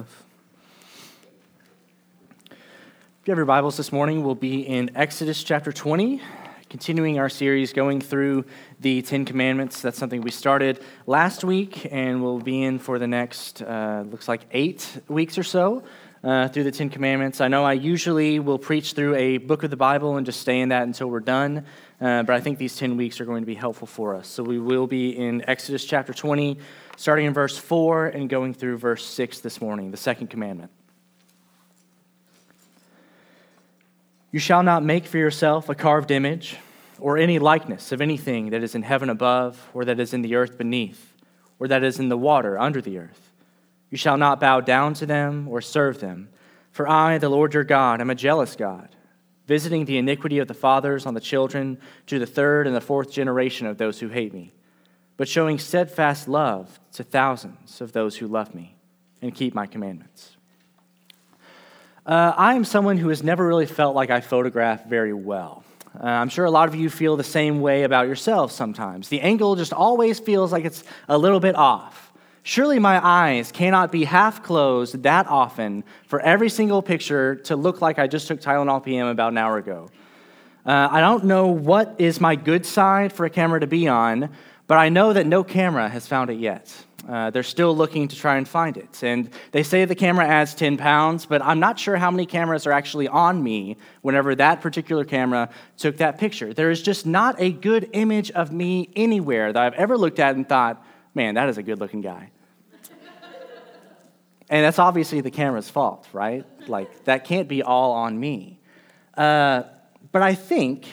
If you have your Bibles this morning, we'll be in Exodus chapter 20, continuing our series going through the Ten Commandments. That's something we started last week, and we'll be in for the next, uh, looks like eight weeks or so. Uh, through the Ten Commandments. I know I usually will preach through a book of the Bible and just stay in that until we're done, uh, but I think these 10 weeks are going to be helpful for us. So we will be in Exodus chapter 20, starting in verse 4 and going through verse 6 this morning, the second commandment. You shall not make for yourself a carved image or any likeness of anything that is in heaven above, or that is in the earth beneath, or that is in the water under the earth. You shall not bow down to them or serve them. For I, the Lord your God, am a jealous God, visiting the iniquity of the fathers on the children to the third and the fourth generation of those who hate me, but showing steadfast love to thousands of those who love me and keep my commandments. Uh, I am someone who has never really felt like I photograph very well. Uh, I'm sure a lot of you feel the same way about yourselves sometimes. The angle just always feels like it's a little bit off. Surely my eyes cannot be half closed that often for every single picture to look like I just took Tylenol PM about an hour ago. Uh, I don't know what is my good side for a camera to be on, but I know that no camera has found it yet. Uh, they're still looking to try and find it. And they say the camera adds 10 pounds, but I'm not sure how many cameras are actually on me whenever that particular camera took that picture. There is just not a good image of me anywhere that I've ever looked at and thought, man, that is a good looking guy. and that's obviously the camera's fault, right? Like, that can't be all on me. Uh, but I think,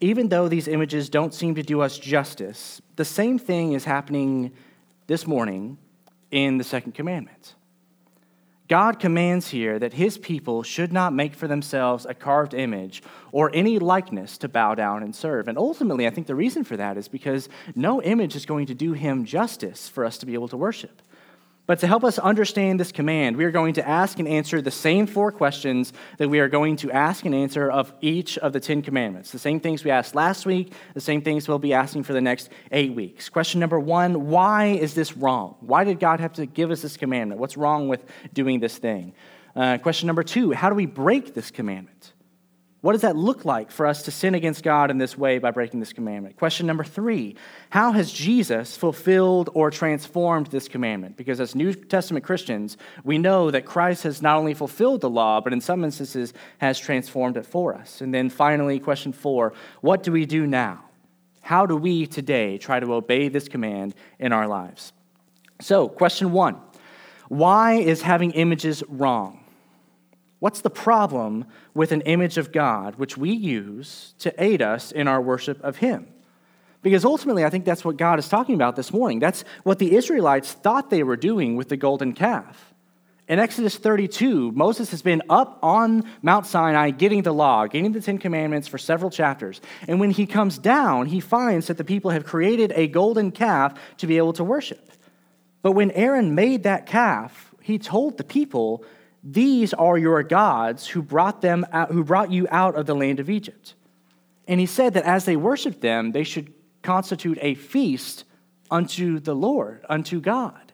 even though these images don't seem to do us justice, the same thing is happening this morning in the second commandment. God commands here that his people should not make for themselves a carved image or any likeness to bow down and serve. And ultimately, I think the reason for that is because no image is going to do him justice for us to be able to worship. But to help us understand this command, we are going to ask and answer the same four questions that we are going to ask and answer of each of the Ten Commandments. The same things we asked last week, the same things we'll be asking for the next eight weeks. Question number one why is this wrong? Why did God have to give us this commandment? What's wrong with doing this thing? Uh, question number two how do we break this commandment? What does that look like for us to sin against God in this way by breaking this commandment? Question number three How has Jesus fulfilled or transformed this commandment? Because as New Testament Christians, we know that Christ has not only fulfilled the law, but in some instances has transformed it for us. And then finally, question four What do we do now? How do we today try to obey this command in our lives? So, question one Why is having images wrong? What's the problem with an image of God which we use to aid us in our worship of Him? Because ultimately, I think that's what God is talking about this morning. That's what the Israelites thought they were doing with the golden calf. In Exodus 32, Moses has been up on Mount Sinai getting the law, getting the Ten Commandments for several chapters. And when he comes down, he finds that the people have created a golden calf to be able to worship. But when Aaron made that calf, he told the people these are your gods who brought, them out, who brought you out of the land of Egypt. And he said that as they worshiped them, they should constitute a feast unto the Lord, unto God.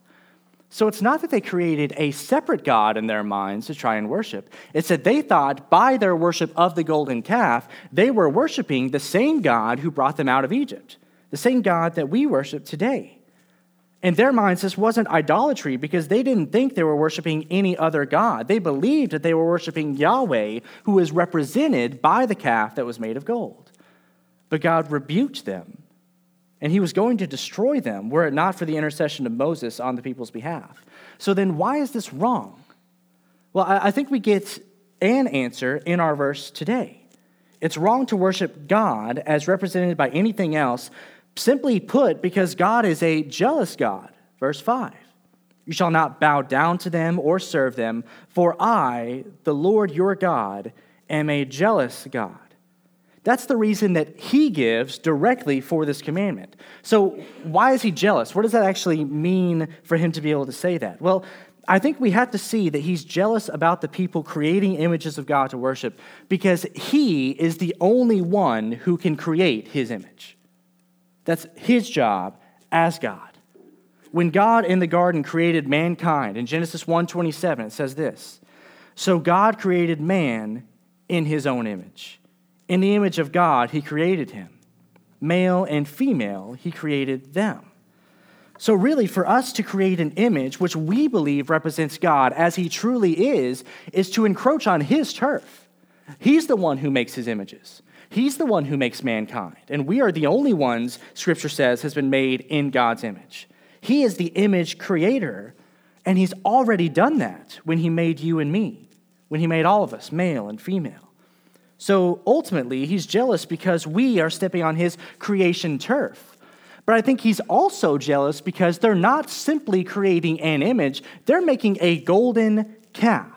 So it's not that they created a separate God in their minds to try and worship. It's that they thought by their worship of the golden calf, they were worshiping the same God who brought them out of Egypt, the same God that we worship today. In their minds, this wasn't idolatry because they didn't think they were worshiping any other God. They believed that they were worshiping Yahweh, who was represented by the calf that was made of gold. But God rebuked them, and he was going to destroy them were it not for the intercession of Moses on the people's behalf. So then, why is this wrong? Well, I think we get an answer in our verse today. It's wrong to worship God as represented by anything else Simply put, because God is a jealous God. Verse 5 You shall not bow down to them or serve them, for I, the Lord your God, am a jealous God. That's the reason that he gives directly for this commandment. So, why is he jealous? What does that actually mean for him to be able to say that? Well, I think we have to see that he's jealous about the people creating images of God to worship because he is the only one who can create his image. That's his job as God. When God in the garden created mankind, in Genesis 1:27 it says this. So God created man in his own image. In the image of God he created him. Male and female he created them. So, really, for us to create an image which we believe represents God as he truly is, is to encroach on his turf. He's the one who makes his images. He's the one who makes mankind. And we are the only ones, Scripture says, has been made in God's image. He is the image creator, and He's already done that when He made you and me, when He made all of us, male and female. So ultimately, He's jealous because we are stepping on His creation turf. But I think He's also jealous because they're not simply creating an image, they're making a golden calf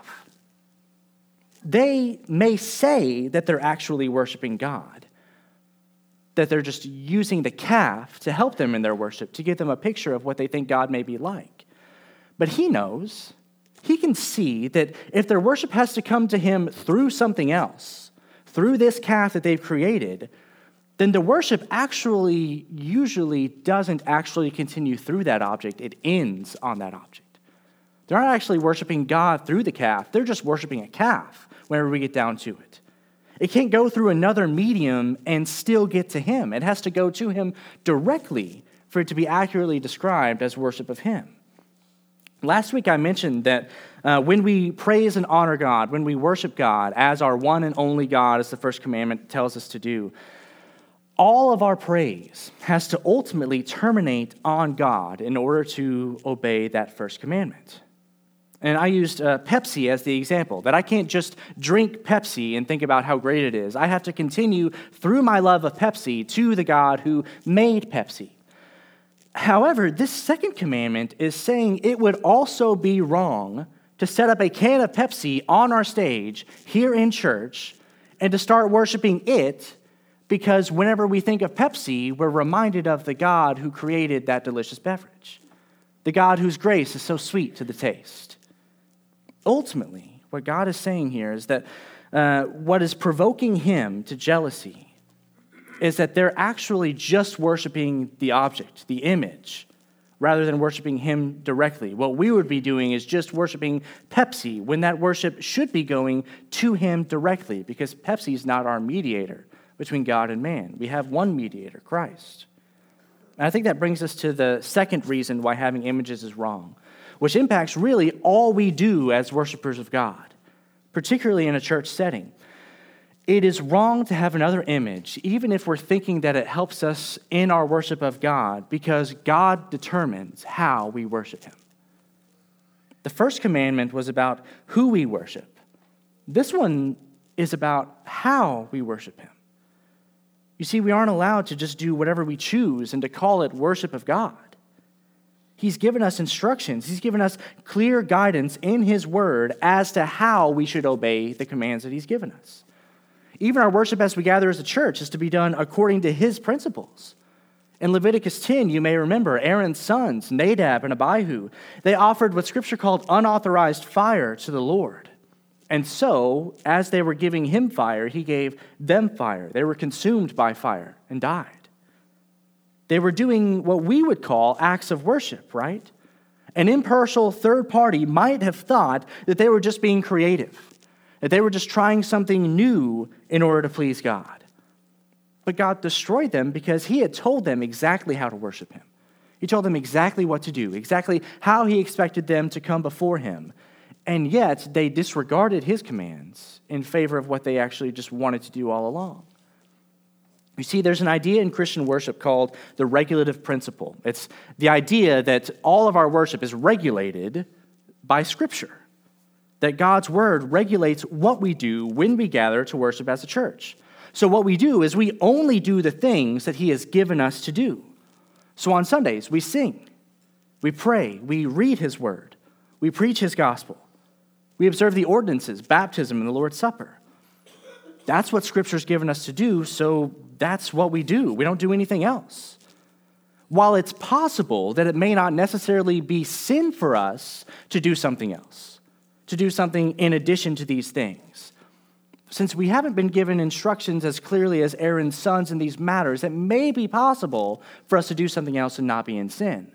they may say that they're actually worshiping God, that they're just using the calf to help them in their worship, to give them a picture of what they think God may be like. But he knows, he can see that if their worship has to come to him through something else, through this calf that they've created, then the worship actually usually doesn't actually continue through that object, it ends on that object. They're not actually worshiping God through the calf, they're just worshiping a calf whenever we get down to it. It can't go through another medium and still get to Him. It has to go to Him directly for it to be accurately described as worship of Him. Last week I mentioned that uh, when we praise and honor God, when we worship God as our one and only God, as the first commandment tells us to do, all of our praise has to ultimately terminate on God in order to obey that first commandment. And I used uh, Pepsi as the example that I can't just drink Pepsi and think about how great it is. I have to continue through my love of Pepsi to the God who made Pepsi. However, this second commandment is saying it would also be wrong to set up a can of Pepsi on our stage here in church and to start worshiping it because whenever we think of Pepsi, we're reminded of the God who created that delicious beverage, the God whose grace is so sweet to the taste. Ultimately, what God is saying here is that uh, what is provoking him to jealousy is that they're actually just worshiping the object, the image, rather than worshiping him directly. What we would be doing is just worshiping Pepsi when that worship should be going to him directly because Pepsi is not our mediator between God and man. We have one mediator, Christ. And I think that brings us to the second reason why having images is wrong which impacts really all we do as worshipers of God, particularly in a church setting. It is wrong to have another image, even if we're thinking that it helps us in our worship of God, because God determines how we worship Him. The first commandment was about who we worship. This one is about how we worship Him. You see, we aren't allowed to just do whatever we choose and to call it worship of God. He's given us instructions. He's given us clear guidance in His Word as to how we should obey the commands that He's given us. Even our worship as we gather as a church is to be done according to His principles. In Leviticus 10, you may remember Aaron's sons, Nadab and Abihu, they offered what Scripture called unauthorized fire to the Lord. And so, as they were giving him fire, he gave them fire. They were consumed by fire and died. They were doing what we would call acts of worship, right? An impartial third party might have thought that they were just being creative, that they were just trying something new in order to please God. But God destroyed them because He had told them exactly how to worship Him. He told them exactly what to do, exactly how He expected them to come before Him. And yet, they disregarded His commands in favor of what they actually just wanted to do all along. You see, there's an idea in Christian worship called the regulative principle. It's the idea that all of our worship is regulated by Scripture, that God's Word regulates what we do when we gather to worship as a church. So, what we do is we only do the things that He has given us to do. So, on Sundays, we sing, we pray, we read His Word, we preach His gospel, we observe the ordinances, baptism, and the Lord's Supper. That's what Scripture's given us to do, so that's what we do. We don't do anything else. While it's possible that it may not necessarily be sin for us to do something else, to do something in addition to these things, since we haven't been given instructions as clearly as Aaron's sons in these matters, it may be possible for us to do something else and not be in sin.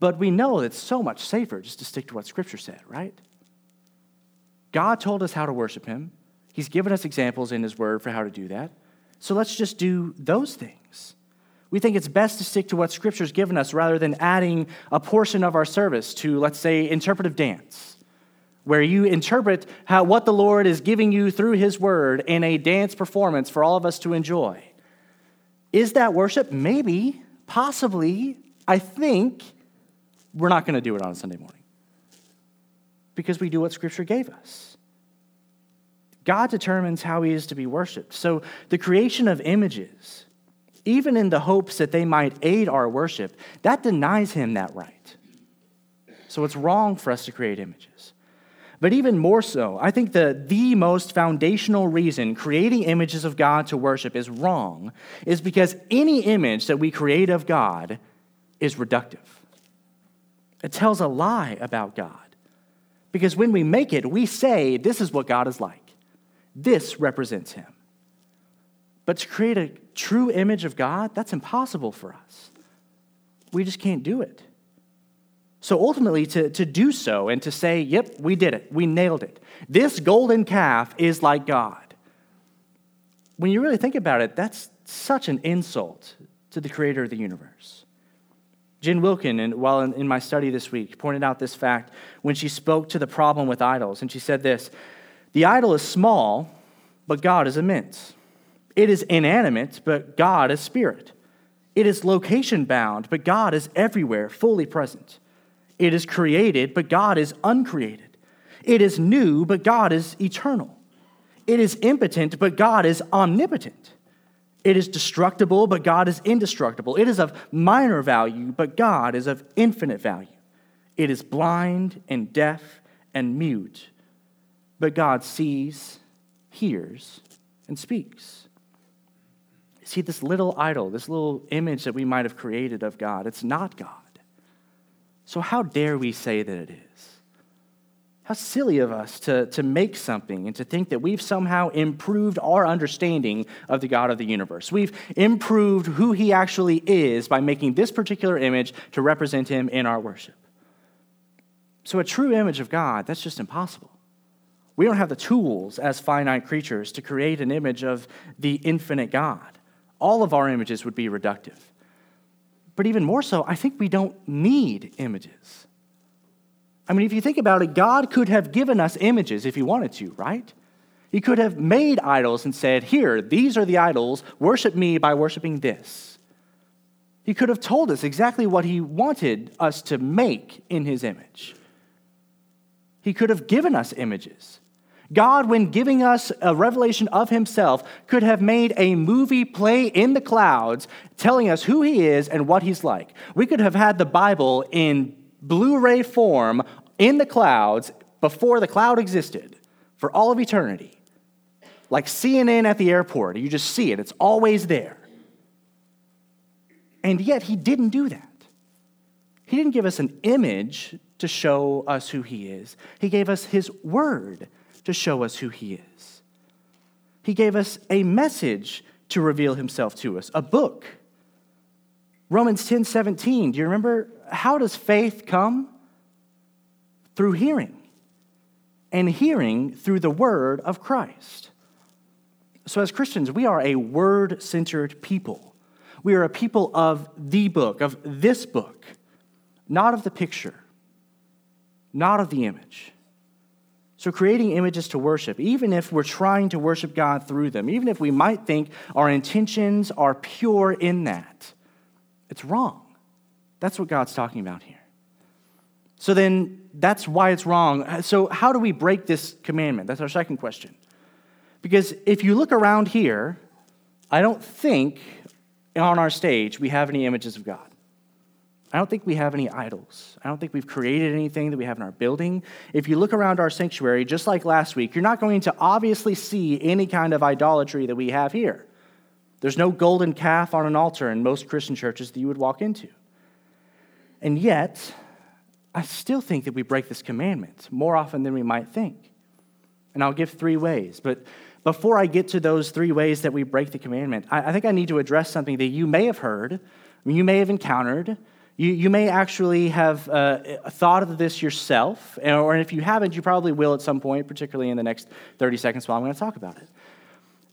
But we know it's so much safer just to stick to what Scripture said, right? God told us how to worship Him. He's given us examples in His Word for how to do that. So let's just do those things. We think it's best to stick to what Scripture's given us rather than adding a portion of our service to, let's say, interpretive dance, where you interpret how, what the Lord is giving you through His Word in a dance performance for all of us to enjoy. Is that worship? Maybe, possibly. I think we're not going to do it on a Sunday morning because we do what Scripture gave us. God determines how He is to be worshiped. So the creation of images, even in the hopes that they might aid our worship, that denies Him that right. So it's wrong for us to create images. But even more so, I think the, the most foundational reason creating images of God to worship is wrong is because any image that we create of God is reductive. It tells a lie about God. Because when we make it, we say, this is what God is like. This represents Him. But to create a true image of God, that's impossible for us. We just can't do it. So ultimately, to, to do so and to say, yep, we did it, we nailed it. This golden calf is like God. When you really think about it, that's such an insult to the creator of the universe. Jen Wilkin, and while in, in my study this week, pointed out this fact when she spoke to the problem with idols. And she said this The idol is small, but God is immense. It is inanimate, but God is spirit. It is location bound, but God is everywhere, fully present. It is created, but God is uncreated. It is new, but God is eternal. It is impotent, but God is omnipotent. It is destructible, but God is indestructible. It is of minor value, but God is of infinite value. It is blind and deaf and mute, but God sees, hears, and speaks. See, this little idol, this little image that we might have created of God, it's not God. So, how dare we say that it is? How silly of us to, to make something and to think that we've somehow improved our understanding of the God of the universe. We've improved who he actually is by making this particular image to represent him in our worship. So, a true image of God, that's just impossible. We don't have the tools as finite creatures to create an image of the infinite God. All of our images would be reductive. But even more so, I think we don't need images. I mean, if you think about it, God could have given us images if He wanted to, right? He could have made idols and said, Here, these are the idols, worship me by worshiping this. He could have told us exactly what He wanted us to make in His image. He could have given us images. God, when giving us a revelation of himself, could have made a movie play in the clouds telling us who he is and what he's like. We could have had the Bible in Blu ray form in the clouds before the cloud existed for all of eternity. Like CNN at the airport, you just see it, it's always there. And yet, he didn't do that. He didn't give us an image to show us who he is, he gave us his word to show us who He is. He gave us a message to reveal Himself to us, a book. Romans 10 17, do you remember? How does faith come? Through hearing, and hearing through the word of Christ. So, as Christians, we are a word centered people. We are a people of the book, of this book, not of the picture, not of the image. So, creating images to worship, even if we're trying to worship God through them, even if we might think our intentions are pure in that, it's wrong. That's what God's talking about here. So, then that's why it's wrong. So, how do we break this commandment? That's our second question. Because if you look around here, I don't think on our stage we have any images of God. I don't think we have any idols. I don't think we've created anything that we have in our building. If you look around our sanctuary, just like last week, you're not going to obviously see any kind of idolatry that we have here. There's no golden calf on an altar in most Christian churches that you would walk into. And yet, I still think that we break this commandment more often than we might think. And I'll give three ways. But before I get to those three ways that we break the commandment, I think I need to address something that you may have heard, you may have encountered, You, you may actually have uh, thought of this yourself, or if you haven't, you probably will at some point, particularly in the next 30 seconds while I'm going to talk about it.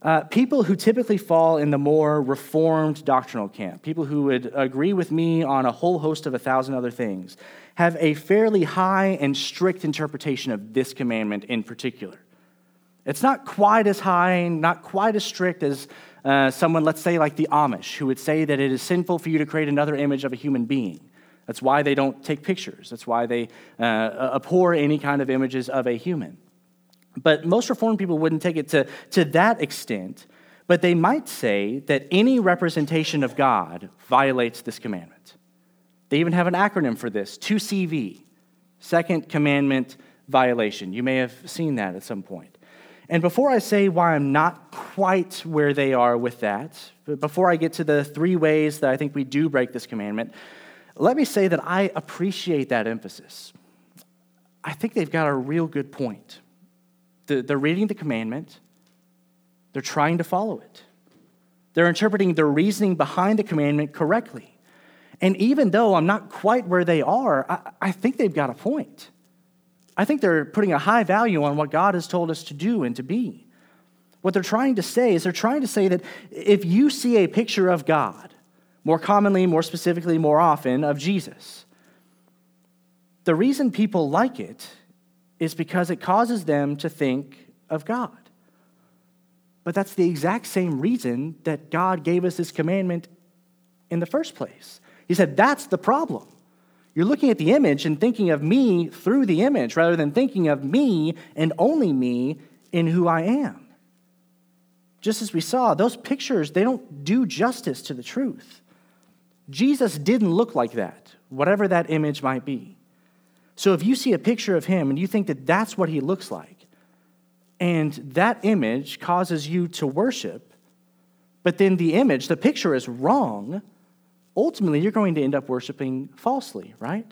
Uh, people who typically fall in the more reformed doctrinal camp, people who would agree with me on a whole host of a thousand other things, have a fairly high and strict interpretation of this commandment in particular. It's not quite as high, not quite as strict as uh, someone, let's say, like the Amish, who would say that it is sinful for you to create another image of a human being. That's why they don't take pictures. That's why they uh, abhor any kind of images of a human. But most Reformed people wouldn't take it to, to that extent, but they might say that any representation of God violates this commandment. They even have an acronym for this 2CV, Second Commandment Violation. You may have seen that at some point. And before I say why I'm not quite where they are with that, before I get to the three ways that I think we do break this commandment, let me say that I appreciate that emphasis. I think they've got a real good point. They're reading the commandment, they're trying to follow it, they're interpreting the reasoning behind the commandment correctly. And even though I'm not quite where they are, I, think they've got a point. I think they're putting a high value on what God has told us to do and to be. What they're trying to say is they're trying to say that if you see a picture of God, more commonly, more specifically, more often, of Jesus, the reason people like it is because it causes them to think of God. But that's the exact same reason that God gave us this commandment in the first place. He said, That's the problem. You're looking at the image and thinking of me through the image rather than thinking of me and only me in who I am. Just as we saw, those pictures, they don't do justice to the truth. Jesus didn't look like that, whatever that image might be. So if you see a picture of him and you think that that's what he looks like, and that image causes you to worship, but then the image, the picture is wrong, ultimately you're going to end up worshiping falsely, right?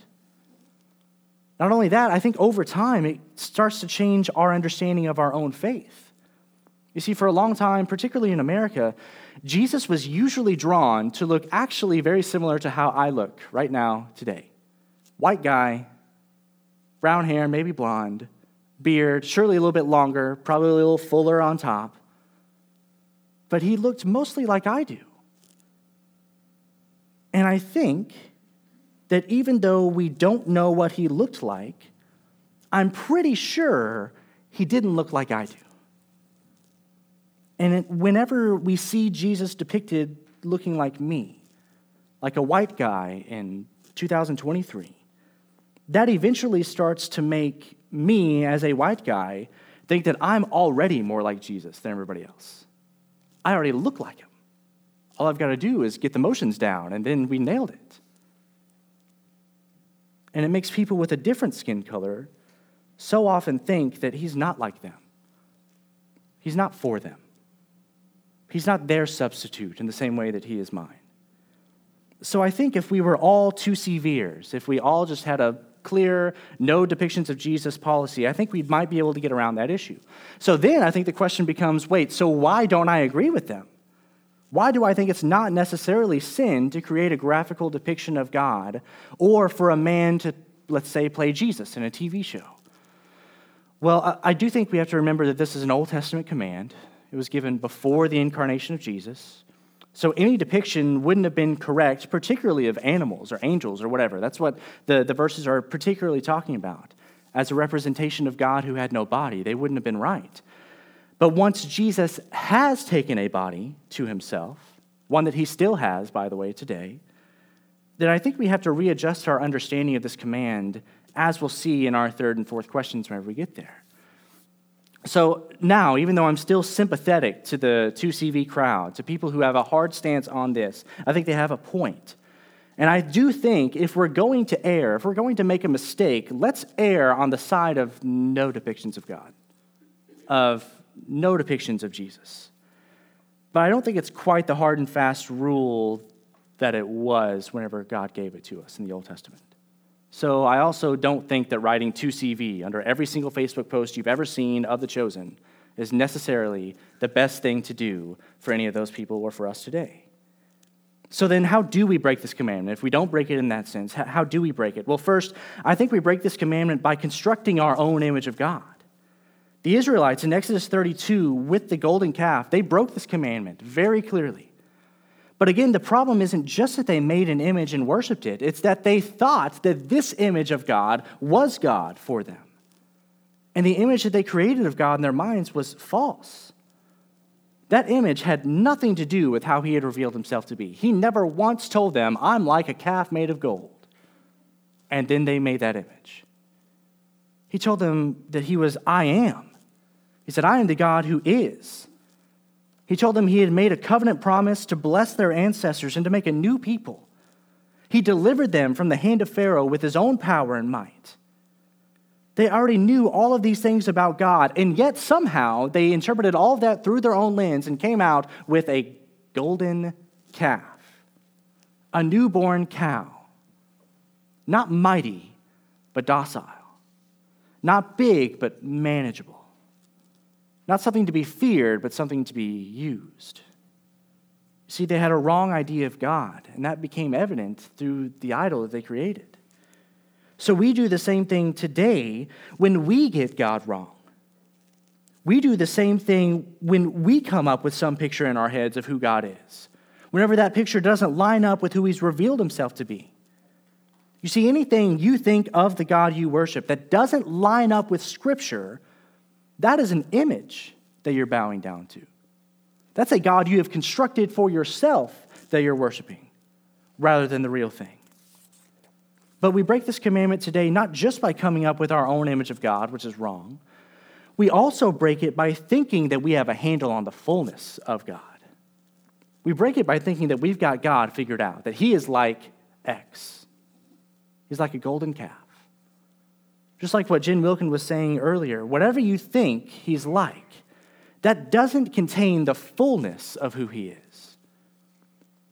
Not only that, I think over time it starts to change our understanding of our own faith. You see, for a long time, particularly in America, Jesus was usually drawn to look actually very similar to how I look right now today. White guy, brown hair, maybe blonde, beard, surely a little bit longer, probably a little fuller on top. But he looked mostly like I do. And I think that even though we don't know what he looked like, I'm pretty sure he didn't look like I do. And it, whenever we see Jesus depicted looking like me, like a white guy in 2023, that eventually starts to make me, as a white guy, think that I'm already more like Jesus than everybody else. I already look like him. All I've got to do is get the motions down, and then we nailed it. And it makes people with a different skin color so often think that he's not like them. He's not for them. He's not their substitute in the same way that he is mine. So I think if we were all 2CVers, if we all just had a clear, no depictions of Jesus policy, I think we might be able to get around that issue. So then I think the question becomes wait, so why don't I agree with them? Why do I think it's not necessarily sin to create a graphical depiction of God or for a man to, let's say, play Jesus in a TV show? Well, I do think we have to remember that this is an Old Testament command. It was given before the incarnation of Jesus. So any depiction wouldn't have been correct, particularly of animals or angels or whatever. That's what the, the verses are particularly talking about. As a representation of God who had no body, they wouldn't have been right. But once Jesus has taken a body to himself, one that he still has, by the way, today, then I think we have to readjust our understanding of this command, as we'll see in our third and fourth questions whenever we get there. So now, even though I'm still sympathetic to the 2CV crowd, to people who have a hard stance on this, I think they have a point. And I do think if we're going to err, if we're going to make a mistake, let's err on the side of no depictions of God, of no depictions of Jesus. But I don't think it's quite the hard and fast rule that it was whenever God gave it to us in the Old Testament. So I also don't think that writing 2CV under every single Facebook post you've ever seen of the chosen is necessarily the best thing to do for any of those people or for us today. So then, how do we break this commandment? If we don't break it in that sense, how do we break it? Well, first, I think we break this commandment by constructing our own image of God. The Israelites in Exodus 32 with the golden calf, they broke this commandment very clearly. But again, the problem isn't just that they made an image and worshiped it, it's that they thought that this image of God was God for them. And the image that they created of God in their minds was false. That image had nothing to do with how he had revealed himself to be. He never once told them, I'm like a calf made of gold. And then they made that image. He told them that he was, I am. He said, I am the God who is. He told them he had made a covenant promise to bless their ancestors and to make a new people. He delivered them from the hand of Pharaoh with his own power and might. They already knew all of these things about God, and yet somehow they interpreted all of that through their own lens and came out with a golden calf, a newborn cow. Not mighty, but docile. Not big, but manageable. Not something to be feared, but something to be used. See, they had a wrong idea of God, and that became evident through the idol that they created. So we do the same thing today when we get God wrong. We do the same thing when we come up with some picture in our heads of who God is, whenever that picture doesn't line up with who He's revealed Himself to be. You see, anything you think of the God you worship that doesn't line up with Scripture, that is an image that you're bowing down to. That's a God you have constructed for yourself that you're worshiping rather than the real thing. But we break this commandment today not just by coming up with our own image of God, which is wrong. We also break it by thinking that we have a handle on the fullness of God. We break it by thinking that we've got God figured out, that He is like X. He's like a golden calf. Just like what Jen Wilkin was saying earlier, whatever you think He's like, that doesn't contain the fullness of who He is.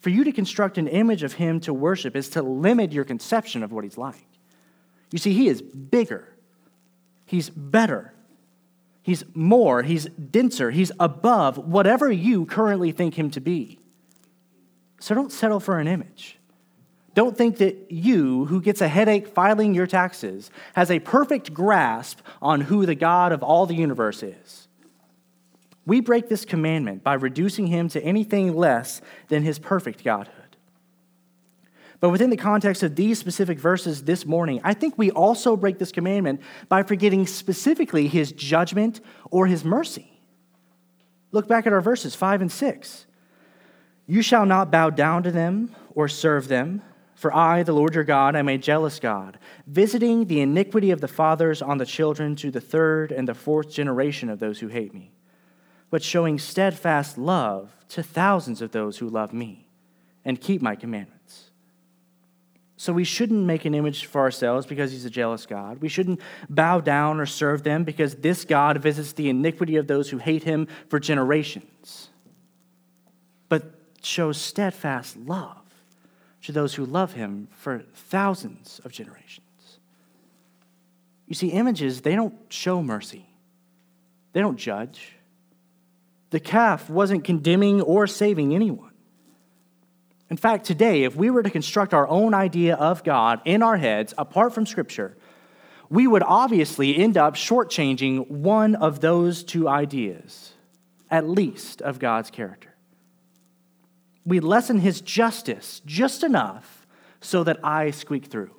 For you to construct an image of him to worship is to limit your conception of what he's like. You see, he is bigger, he's better, he's more, he's denser, he's above whatever you currently think him to be. So don't settle for an image. Don't think that you, who gets a headache filing your taxes, has a perfect grasp on who the God of all the universe is. We break this commandment by reducing him to anything less than his perfect godhood. But within the context of these specific verses this morning, I think we also break this commandment by forgetting specifically his judgment or his mercy. Look back at our verses 5 and 6. You shall not bow down to them or serve them, for I, the Lord your God, am a jealous God, visiting the iniquity of the fathers on the children to the third and the fourth generation of those who hate me but showing steadfast love to thousands of those who love me and keep my commandments. So we shouldn't make an image for ourselves because he's a jealous God. We shouldn't bow down or serve them because this God visits the iniquity of those who hate him for generations. But shows steadfast love to those who love him for thousands of generations. You see, images, they don't show mercy, they don't judge. The calf wasn't condemning or saving anyone. In fact, today, if we were to construct our own idea of God in our heads apart from Scripture, we would obviously end up shortchanging one of those two ideas, at least, of God's character. We lessen his justice just enough so that I squeak through,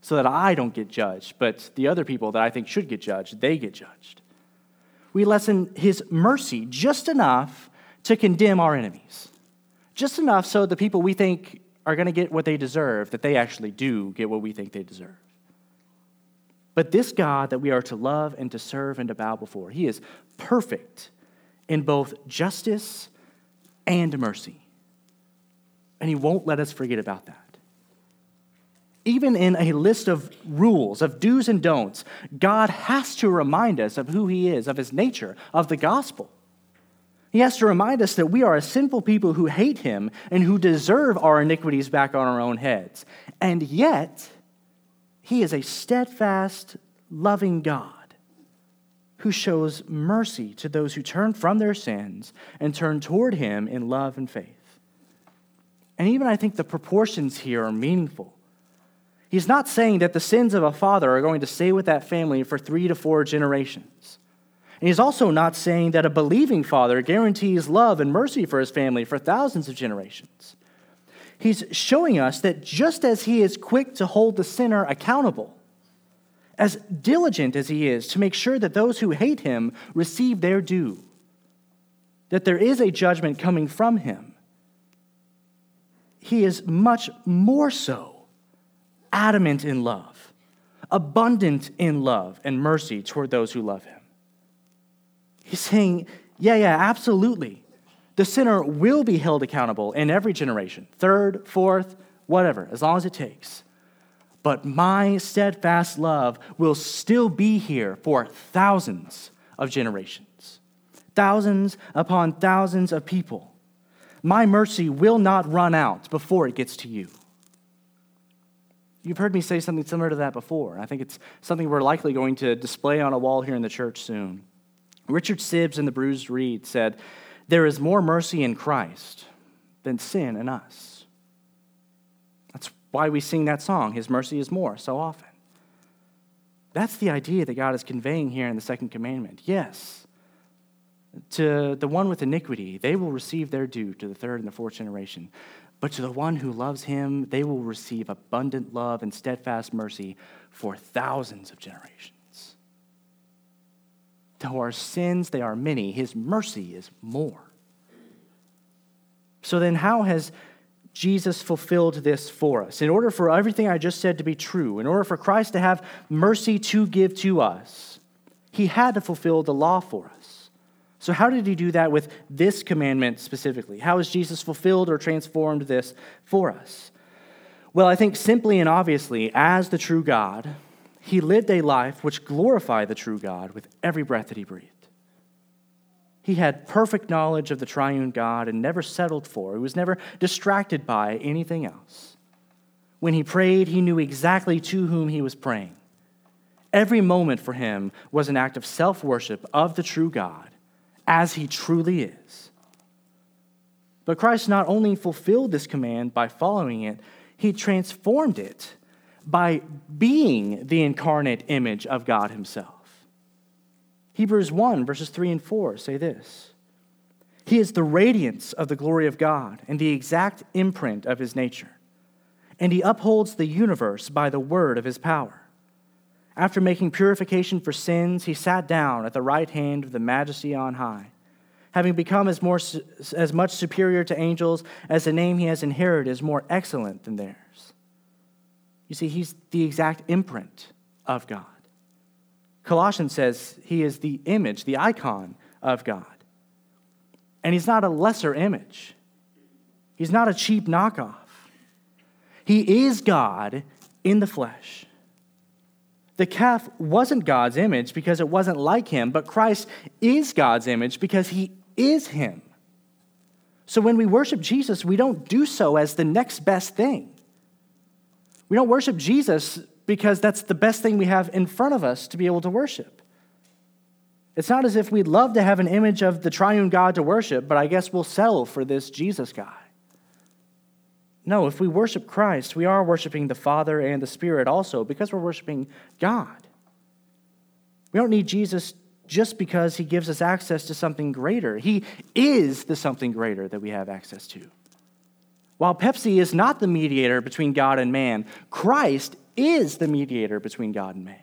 so that I don't get judged, but the other people that I think should get judged, they get judged we lessen his mercy just enough to condemn our enemies. Just enough so the people we think are going to get what they deserve, that they actually do get what we think they deserve. But this God that we are to love and to serve and to bow before, he is perfect in both justice and mercy. And he won't let us forget about that even in a list of rules, of do's and don'ts, God has to remind us of who He is, of His nature, of the gospel. He has to remind us that we are a sinful people who hate Him and who deserve our iniquities back on our own heads. And yet, He is a steadfast, loving God who shows mercy to those who turn from their sins and turn toward Him in love and faith. And even I think the proportions here are meaningful. He's not saying that the sins of a father are going to stay with that family for three to four generations. And he's also not saying that a believing father guarantees love and mercy for his family for thousands of generations. He's showing us that just as he is quick to hold the sinner accountable, as diligent as he is to make sure that those who hate him receive their due, that there is a judgment coming from him, he is much more so adamant in love, abundant in love and mercy toward those who love him. He's saying, yeah, yeah, absolutely. The sinner will be held accountable in every generation, third, fourth, whatever, as long as it takes. But my steadfast love will still be here for thousands of generations, thousands upon thousands of people. My mercy will not run out before it gets to you. You've heard me say something similar to that before. I think it's something we're likely going to display on a wall here in the church soon. Richard Sibbes in The Bruised Reed said, There is more mercy in Christ than sin in us. That's why we sing that song, His mercy is more, so often. That's the idea that God is conveying here in the second commandment. Yes, to the one with iniquity, they will receive their due to the third and the fourth generation. But to the one who loves him, they will receive abundant love and steadfast mercy for thousands of generations. Though our sins, they are many, his mercy is more. So then, how has Jesus fulfilled this for us? In order for everything I just said to be true, in order for Christ to have mercy to give to us, he had to fulfill the law for us. So, how did he do that with this commandment specifically? How has Jesus fulfilled or transformed this for us? Well, I think simply and obviously, as the true God, he lived a life which glorified the true God with every breath that he breathed. He had perfect knowledge of the triune God and never settled for, he was never distracted by anything else. When he prayed, he knew exactly to whom he was praying. Every moment for him was an act of self worship of the true God, as he truly is. But Christ not only fulfilled this command by following it, he transformed it by being the incarnate image of God Himself. Hebrews 1, verses 3 and 4 say this He is the radiance of the glory of God and the exact imprint of His nature, and He upholds the universe by the word of His power. After making purification for sins, He sat down at the right hand of the majesty on high. Having become as, more, as much superior to angels as the name he has inherited is more excellent than theirs. You see, he's the exact imprint of God. Colossians says he is the image, the icon of God. And he's not a lesser image, he's not a cheap knockoff. He is God in the flesh. The calf wasn't God's image because it wasn't like him, but Christ is God's image because he is him. So when we worship Jesus, we don't do so as the next best thing. We don't worship Jesus because that's the best thing we have in front of us to be able to worship. It's not as if we'd love to have an image of the triune God to worship, but I guess we'll settle for this Jesus guy. No, if we worship Christ, we are worshiping the Father and the Spirit also because we're worshiping God. We don't need Jesus just because he gives us access to something greater. He is the something greater that we have access to. While Pepsi is not the mediator between God and man, Christ is the mediator between God and man.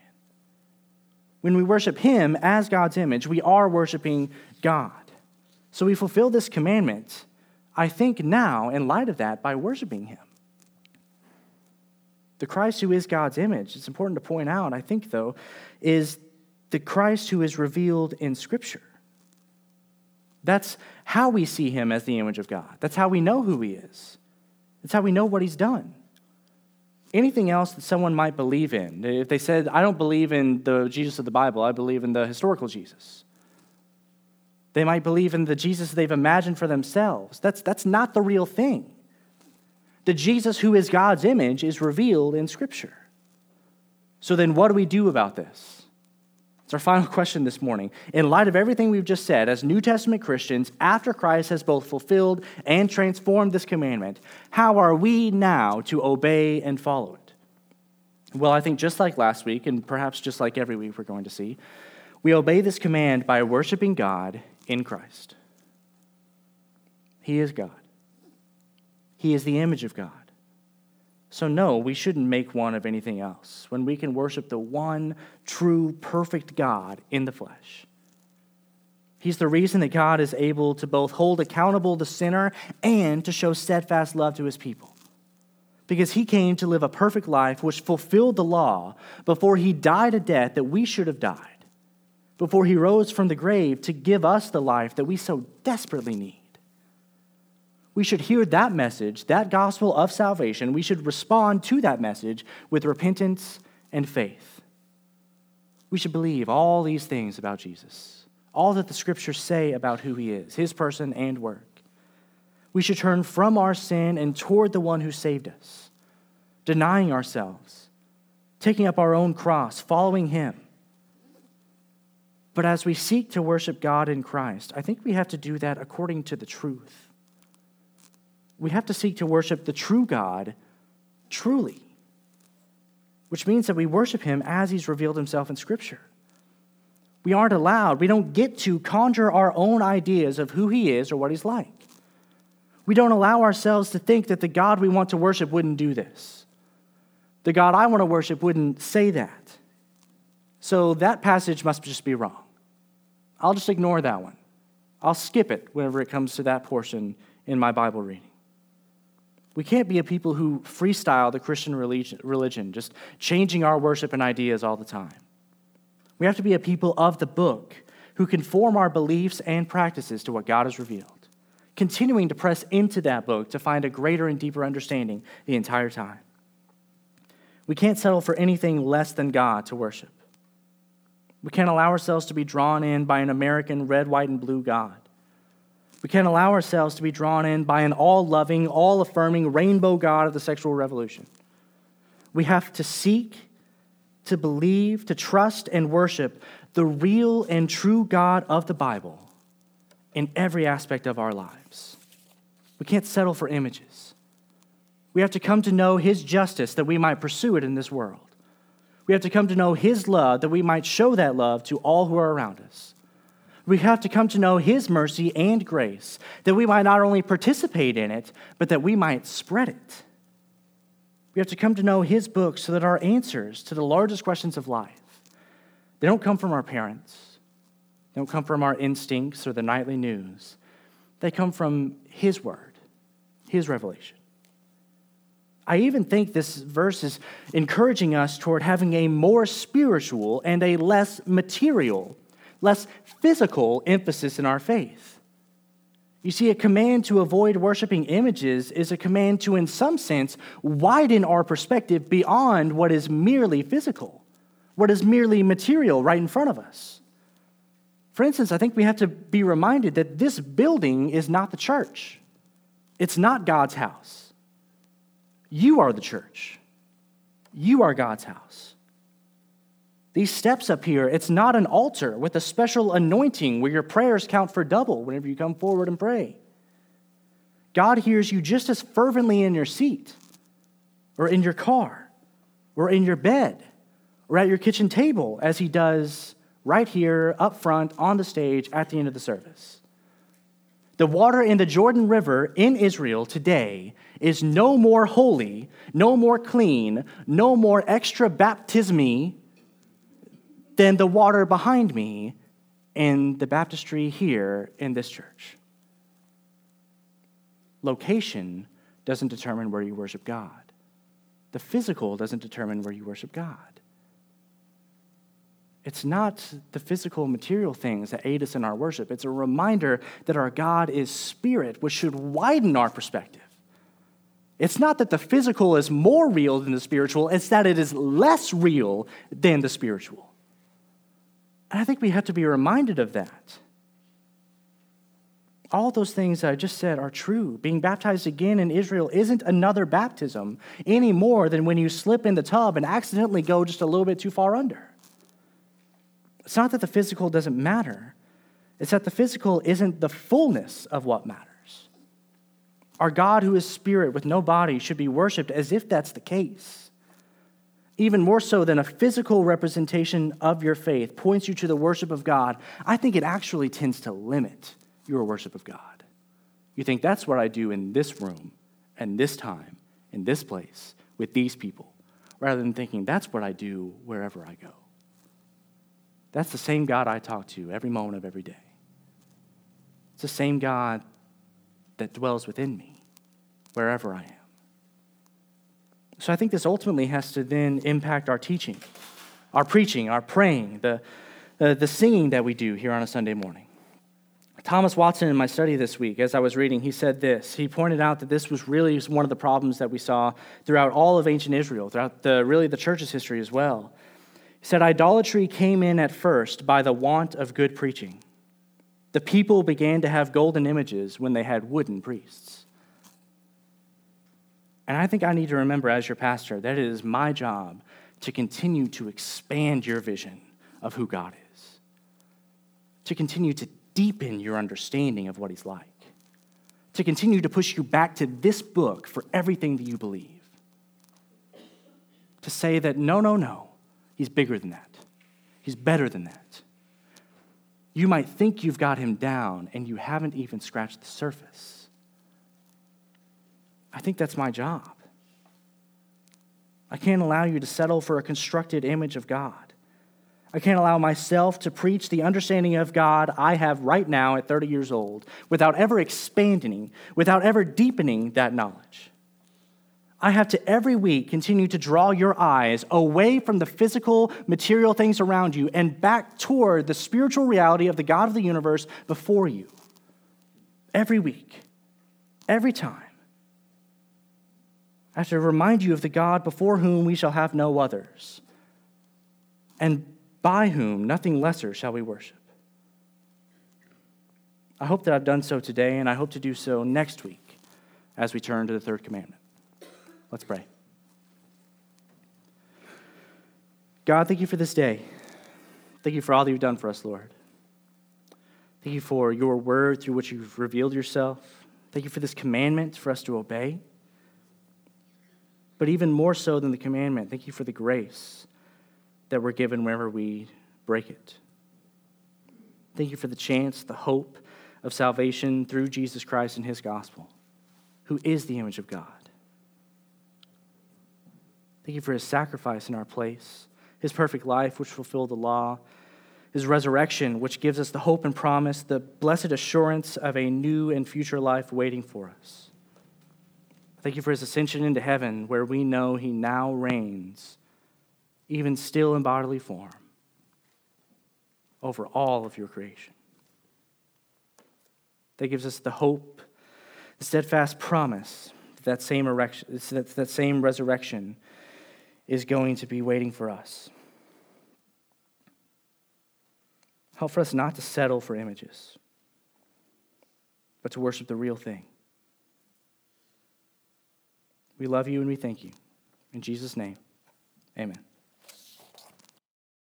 When we worship Him as God's image, we are worshiping God. So we fulfill this commandment, I think, now, in light of that, by worshiping Him. The Christ who is God's image, it's important to point out, I think, though, is the Christ who is revealed in Scripture. That's how we see him as the image of God. That's how we know who he is. That's how we know what he's done. Anything else that someone might believe in, if they said, I don't believe in the Jesus of the Bible, I believe in the historical Jesus. They might believe in the Jesus they've imagined for themselves. That's, that's not the real thing. The Jesus who is God's image is revealed in Scripture. So then, what do we do about this? It's our final question this morning. In light of everything we've just said, as New Testament Christians, after Christ has both fulfilled and transformed this commandment, how are we now to obey and follow it? Well, I think just like last week, and perhaps just like every week we're going to see, we obey this command by worshiping God in Christ. He is God, He is the image of God. So, no, we shouldn't make one of anything else when we can worship the one true, perfect God in the flesh. He's the reason that God is able to both hold accountable the sinner and to show steadfast love to his people. Because he came to live a perfect life which fulfilled the law before he died a death that we should have died, before he rose from the grave to give us the life that we so desperately need we should hear that message, that gospel of salvation. We should respond to that message with repentance and faith. We should believe all these things about Jesus, all that the scriptures say about who he is, his person and work. We should turn from our sin and toward the one who saved us, denying ourselves, taking up our own cross, following him. But as we seek to worship God in Christ, I think we have to do that according to the truth we have to seek to worship the true God truly, which means that we worship him as he's revealed himself in Scripture. We aren't allowed, we don't get to conjure our own ideas of who he is or what he's like. We don't allow ourselves to think that the God we want to worship wouldn't do this. The God I want to worship wouldn't say that. So that passage must just be wrong. I'll just ignore that one. I'll skip it whenever it comes to that portion in my Bible reading. We can't be a people who freestyle the Christian religion, just changing our worship and ideas all the time. We have to be a people of the book who conform our beliefs and practices to what God has revealed, continuing to press into that book to find a greater and deeper understanding the entire time. We can't settle for anything less than God to worship. We can't allow ourselves to be drawn in by an American red, white, and blue God. We can't allow ourselves to be drawn in by an all loving, all affirming rainbow God of the sexual revolution. We have to seek, to believe, to trust, and worship the real and true God of the Bible in every aspect of our lives. We can't settle for images. We have to come to know His justice that we might pursue it in this world. We have to come to know His love that we might show that love to all who are around us we have to come to know His mercy and grace, that we might not only participate in it, but that we might spread it. We have to come to know His book so that our answers to the largest questions of life, they don't come from our parents, they don't come from our instincts or the nightly news. They come from His word, His revelation. I even think this verse is encouraging us toward having a more spiritual and a less material less physical emphasis in our faith. You see, a command to avoid worshiping images is a command to, in some sense, widen our perspective beyond what is merely physical, what is merely material right in front of us. For instance, I think we have to be reminded that this building is not the church, it's not God's house. You are the church, you are God's house. These steps up here, it's not an altar with a special anointing where your prayers count for double whenever you come forward and pray. God hears you just as fervently in your seat, or in your car, or in your bed, or at your kitchen table as he does right here up front on the stage at the end of the service. The water in the Jordan River in Israel today is no more holy, no more clean, no more extra baptismy than the water behind me in the baptistry here in this church. Location doesn't determine where you worship God, the physical doesn't determine where you worship God. It's not the physical material things that aid us in our worship. It's a reminder that our God is spirit, which should widen our perspective. It's not that the physical is more real than the spiritual, it's that it is less real than the spiritual. And I think we have to be reminded of that. All those things I just said are true. Being baptized again in Israel isn't another baptism any more than when you slip in the tub and accidentally go just a little bit too far under. It's not that the physical doesn't matter, it's that the physical isn't the fullness of what matters. Our God, who is spirit with no body, should be worshiped as if that's the case. Even more so than a physical representation of your faith points you to the worship of God, I think it actually tends to limit your worship of God. You think that's what I do in this room and this time, in this place, with these people, rather than thinking that's what I do wherever I go. That's the same God I talk to every moment of every day. It's the same God that dwells within me, wherever I am. So I think this ultimately has to then impact our teaching, our preaching, our praying, the, uh, the singing that we do here on a Sunday morning. Thomas Watson, in my study this week, as I was reading, he said this. He pointed out that this was really one of the problems that we saw throughout all of ancient Israel, throughout the, really the church's history as well. Said, Idolatry came in at first by the want of good preaching. The people began to have golden images when they had wooden priests. And I think I need to remember, as your pastor, that it is my job to continue to expand your vision of who God is, to continue to deepen your understanding of what He's like, to continue to push you back to this book for everything that you believe, to say that no, no, no, He's bigger than that, He's better than that. You might think you've got Him down, and you haven't even scratched the surface. I think that's my job. I can't allow you to settle for a constructed image of God. I can't allow myself to preach the understanding of God I have right now at 30 years old without ever expanding, without ever deepening that knowledge. I have to every week continue to draw your eyes away from the physical, material things around you and back toward the spiritual reality of the God of the universe before you. Every week, every time. I have to remind you of the God before whom we shall have no others. And by whom nothing lesser shall we worship. I hope that I've done so today, and I hope to do so next week as we turn to the third commandment. Let's pray. God, thank you for this day. Thank you for all that you've done for us, Lord. Thank you for your word through which you've revealed yourself. Thank you for this commandment for us to obey. But even more so than the commandment, thank you for the grace that we're given whenever we break it. Thank you for the chance, the hope of salvation through Jesus Christ and his gospel, who is the image of God. Thank you for his sacrifice in our place, his perfect life, which fulfilled the law, his resurrection, which gives us the hope and promise, the blessed assurance of a new and future life waiting for us. Thank you for his ascension into heaven, where we know he now reigns even still in bodily form, over all of your creation. That gives us the hope, the steadfast promise that that same, erection, that, that same resurrection is going to be waiting for us. Help for us not to settle for images, but to worship the real thing. We love you and we thank you. In Jesus' name, amen.